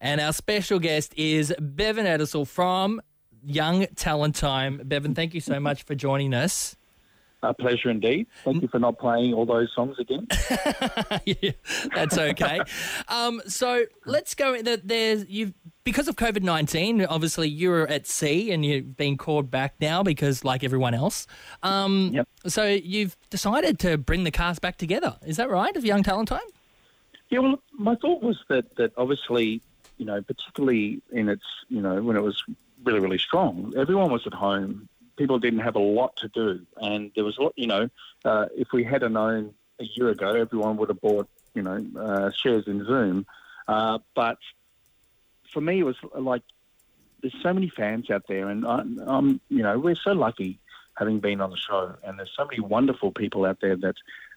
And our special guest is Beven Addinsall from Young Talent Time. Beven, thank you so much for joining us. A pleasure indeed. Thank you for not playing all those songs again. yeah, that's okay. um, so let's go. There's you because of COVID nineteen. Obviously, you're at sea and you've been called back now because, like everyone else. Um, Yep. So you've decided to bring the cast back together. Is that right? Of Young Talent Time. Yeah, well, my thought was that that obviously, you know, particularly in its, you know, when it was really really strong, everyone was at home. People didn't have a lot to do, and there was a lot. You know, uh, if we had known a year ago, everyone would have bought, you know, uh, shares in Zoom. Uh, but for me, it was like there's so many fans out there, and I, I'm, you know, we're so lucky having been on the show, and there's so many wonderful people out there that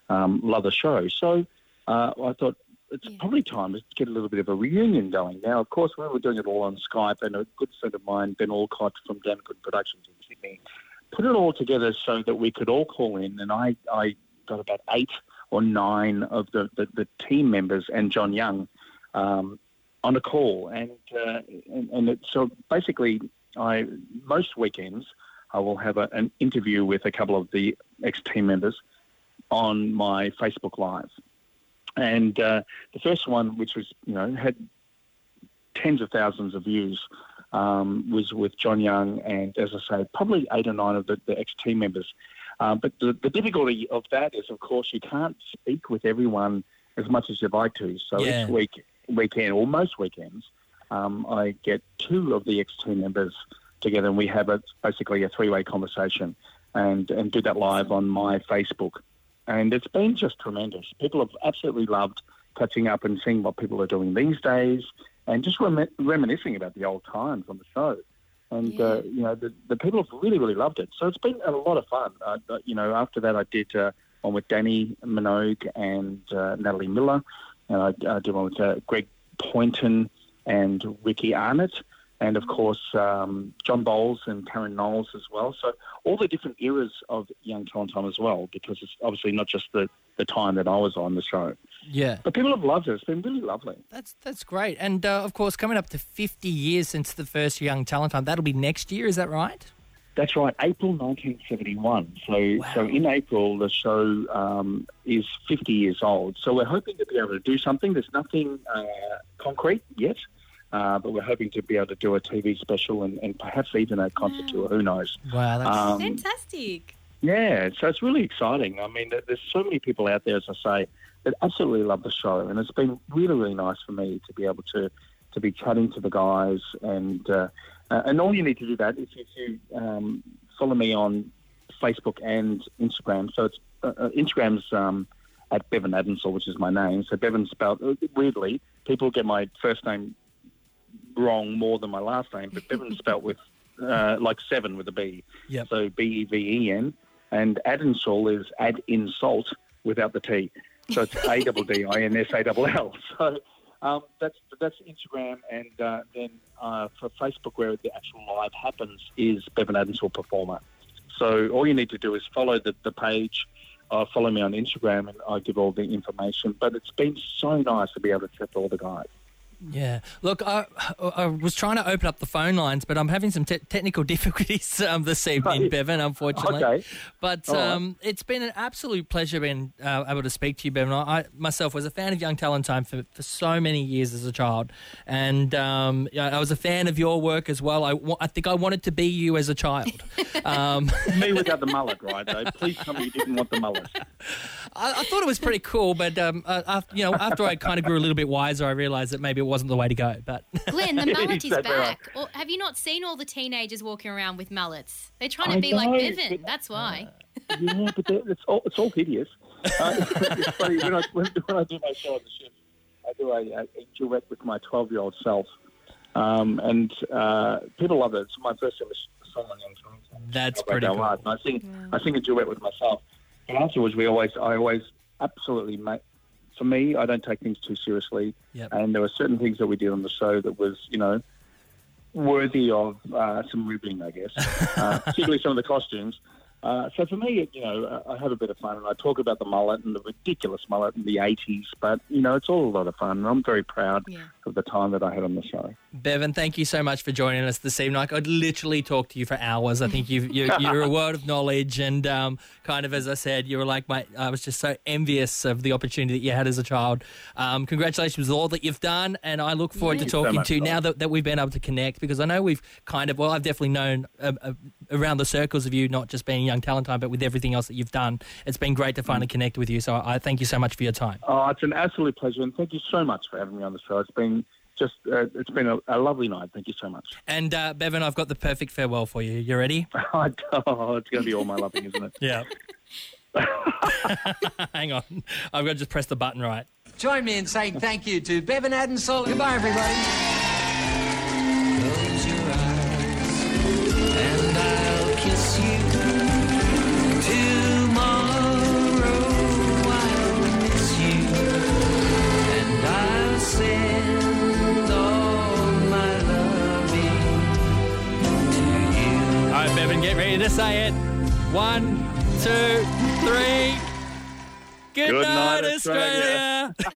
um, love the show. So uh, I thought it's Yeah. probably time to get a little bit of a reunion going. Now, of course, we were doing it all on Skype, and a good friend of mine, Ben Alcott from Dan Good Productions in Sydney, put it all together so that we could all call in, and I, I got about eight or nine of the, the, the team members and John Young um, on a call, and uh, and, and it, so basically, I most weekends I will have a, an interview with a couple of the ex team members on my Facebook Live, and uh, the first one, which was you know had tens of thousands of views, um, was with John Young, and as I say, probably eight or nine of the, the ex team members. Um, but the, the difficulty of that is, of course, you can't speak with everyone as much as you'd like to. So Yeah. each week, weekend, or most weekends, um, I get two of the ex team members together, and we have a, basically a three way conversation, and and do that live on my Facebook, and it's been just tremendous. People have absolutely loved catching up and seeing what people are doing these days, and just rem- reminiscing about the old times on the show. And uh, you know, the, the people have really, really loved it. So it's been a lot of fun. Uh, uh, you know, after that, I did uh, one with Dannii Minogue and uh, Natalie Miller, and I, I did one with uh, Greg Poynton and Ricky Arnott, and of course um, John Bowles and Karen Knowles as well. So all the different eras of Young Talent Time as well, because it's obviously not just the, the time that I was on the show. Yeah. But people have loved it. It's been really lovely. That's that's great. And uh, of course, coming up to 50 years since the first Young Talent Time, that'll be next year. Is that right? That's right, April 1971. So, so in April, the show um, is 50 years old. So we're hoping to be able to do something. There's nothing uh, concrete yet, uh, but we're hoping to be able to do a TV special and, and perhaps even a concert tour. Who knows? Wow, that's Um, Fantastic. yeah, so it's really exciting. I mean, there's so many people out there, as I say, that absolutely love the show, and it's been really, really nice for me to be able to to be chatting to the guys, and uh, uh, and all you need to do that is if you um, follow me on Facebook and Instagram. So it's uh, uh, Instagram's um, at Beven Addinsall, which is my name. So Beven spelled uh, weirdly. People get my first name wrong more than my last name, but Beven spelled with uh, like seven with a B. Yep. So B E V E N, and Addinsall is add insult without the T. So it's A double D I N S A double L. So um, that's that's Instagram, and uh, then uh, for Facebook, where the actual live happens, is Beven Addinsall Performer. So all you need to do is follow the, the page, uh, follow me on Instagram, and I give all the information. But it's been so nice to be able to chat to all the guys. Yeah. Look, I, I was trying to open up the phone lines, but I'm having some te- technical difficulties um, this evening, Beven, unfortunately. Okay. But All right. um, it's been an absolute pleasure being uh, able to speak to you, Beven. I, I myself was a fan of Young Talent Time for, for so many years as a child. And um, yeah, I was a fan of your work as well. I, I think I wanted to be you as a child. um, Me without the mullet, right? Though, please tell me you didn't want the mullet. I, I thought it was pretty cool, but um, uh, after, you know, after I kind of grew a little bit wiser, I realised that maybe it wasn't the way to go. But Glenn, the mullet is back. Or, have you not seen all the teenagers walking around with mullets? They're trying to I be like know, Beven. That's why. Yeah, but it's all it's all hideous. Uh, it's funny when I when, when I do my show on the ship, I do a, a duet with my twelve year old self, um, and uh, people love it. It's my first ever song on Young Talent That's pretty that cool. one? And I sing I sing a duet with myself. And afterwards, we always I always absolutely make. For me, I don't take things too seriously, Yep. and there were certain things that we did on the show that was, you know, worthy of uh, some ribbing, I guess. Uh, particularly some of the costumes. Uh, so for me, you know, I have a bit of fun, and I talk about the mullet and the ridiculous mullet in the '80s. But you know, it's all a lot of fun, and I'm very proud Yeah. of the time that I had on the show. Beven, thank you so much for joining us this evening. I could literally talk to you for hours. I think you've, you're, you're a world of knowledge, and um, kind of as I said, you were like my. I was just so envious of the opportunity that you had as a child. Um, congratulations with all that you've done, and I look forward Thank to you so talking much, to you now that, that we've been able to connect because I know we've kind of. Well, I've definitely known uh, uh, around the circles of you, not just being Young Talent Time, but with everything else that you've done. It's been great to finally connect with you. So I thank you so much for your time. Oh, it's an absolute pleasure, and thank you so much for having me on the show. It's been just, uh, it's been a, a lovely night. Thank you so much. And uh, Beven, I've got the perfect farewell for you. You ready? oh, it's going to be all my loving, isn't it? Yeah. Hang on. I've got to just press the button right. Join me in saying thank you to Beven Addinsall. Goodbye, everybody. Beven, get ready to say it. One, two, three. Good, Good night, night, Australia. Australia.